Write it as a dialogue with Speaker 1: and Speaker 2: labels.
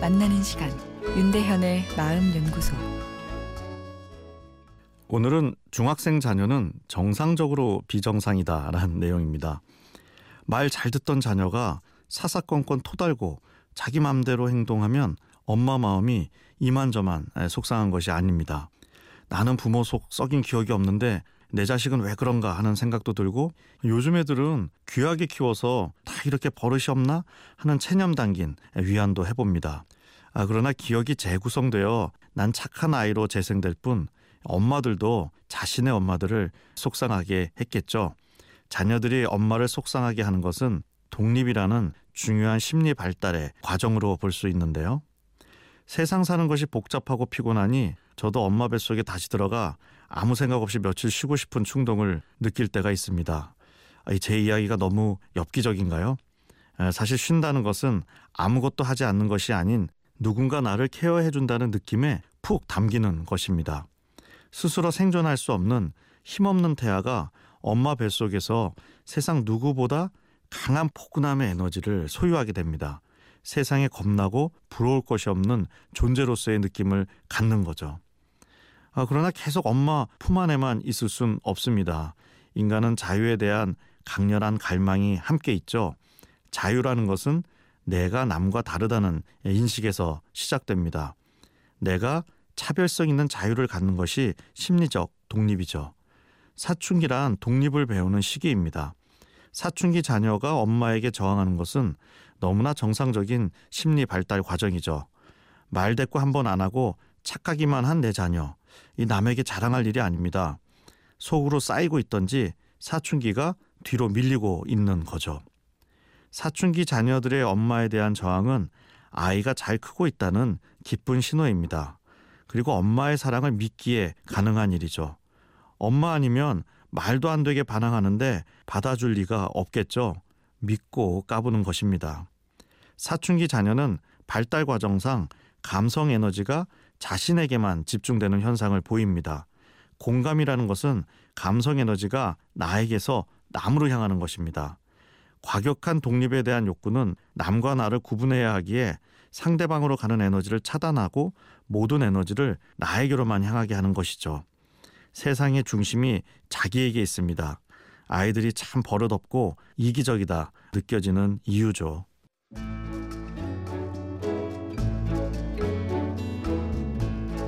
Speaker 1: 만나는 시간 윤대현의 마음 연구소
Speaker 2: 오늘은 중학생 자녀는 정상적으로 비정상이다라는 내용입니다. 말 잘 듣던 자녀가 사사건건 토달고 자기 맘대로 행동하면 엄마 마음이 이만저만 속상한 것이 아닙니다. 나는 부모 속 썩인 기억이 없는데 내 자식은 왜 그런가 하는 생각도 들고 요즘 애들은 귀하게 키워서 다 이렇게 버릇이 없나 하는 체념 담긴 위안도 해봅니다. 아, 그러나 기억이 재구성되어 난 착한 아이로 재생될 뿐 엄마들도 자신의 엄마들을 속상하게 했겠죠. 자녀들이 엄마를 속상하게 하는 것은 독립이라는 중요한 심리 발달의 과정으로 볼 수 있는데요. 세상 사는 것이 복잡하고 피곤하니 저도 엄마 뱃속에 다시 들어가 아무 생각 없이 며칠 쉬고 싶은 충동을 느낄 때가 있습니다. 제 이야기가 너무 엽기적인가요? 사실 쉰다는 것은 아무것도 하지 않는 것이 아닌 누군가 나를 케어해 준다는 느낌에 푹 담기는 것입니다. 스스로 생존할 수 없는 힘없는 태아가 엄마 뱃속에서 세상 누구보다 강한 포근함의 에너지를 소유하게 됩니다. 세상에 겁나고 부러울 것이 없는 존재로서의 느낌을 갖는 거죠. 아, 그러나 계속 엄마 품 안에만 있을 순 없습니다. 인간은 자유에 대한 강렬한 갈망이 함께 있죠. 자유라는 것은 내가 남과 다르다는 인식에서 시작됩니다. 내가 차별성 있는 자유를 갖는 것이 심리적 독립이죠. 사춘기란 독립을 배우는 시기입니다. 사춘기 자녀가 엄마에게 저항하는 것은 너무나 정상적인 심리 발달 과정이죠. 말대꾸 한 번 안 하고 착하기만 한 내 자녀. 이 남에게 자랑할 일이 아닙니다. 속으로 쌓이고 있던지 사춘기가 뒤로 밀리고 있는 거죠. 사춘기 자녀들의 엄마에 대한 저항은 아이가 잘 크고 있다는 기쁜 신호입니다. 그리고 엄마의 사랑을 믿기에 가능한 일이죠. 엄마 아니면 말도 안 되게 반항하는데 받아줄 리가 없겠죠. 믿고 까부는 것입니다. 사춘기 자녀는 발달 과정상 감성 에너지가 자신에게만 집중되는 현상을 보입니다. 공감이라는 것은 감성 에너지가 나에게서 남으로 향하는 것입니다. 과격한 독립에 대한 욕구는 남과 나를 구분해야 하기에 상대방으로 가는 에너지를 차단하고 모든 에너지를 나에게로만 향하게 하는 것이죠. 세상의 중심이 자기에게 있습니다. 아이들이 참 버릇없고 이기적이다 느껴지는 이유죠.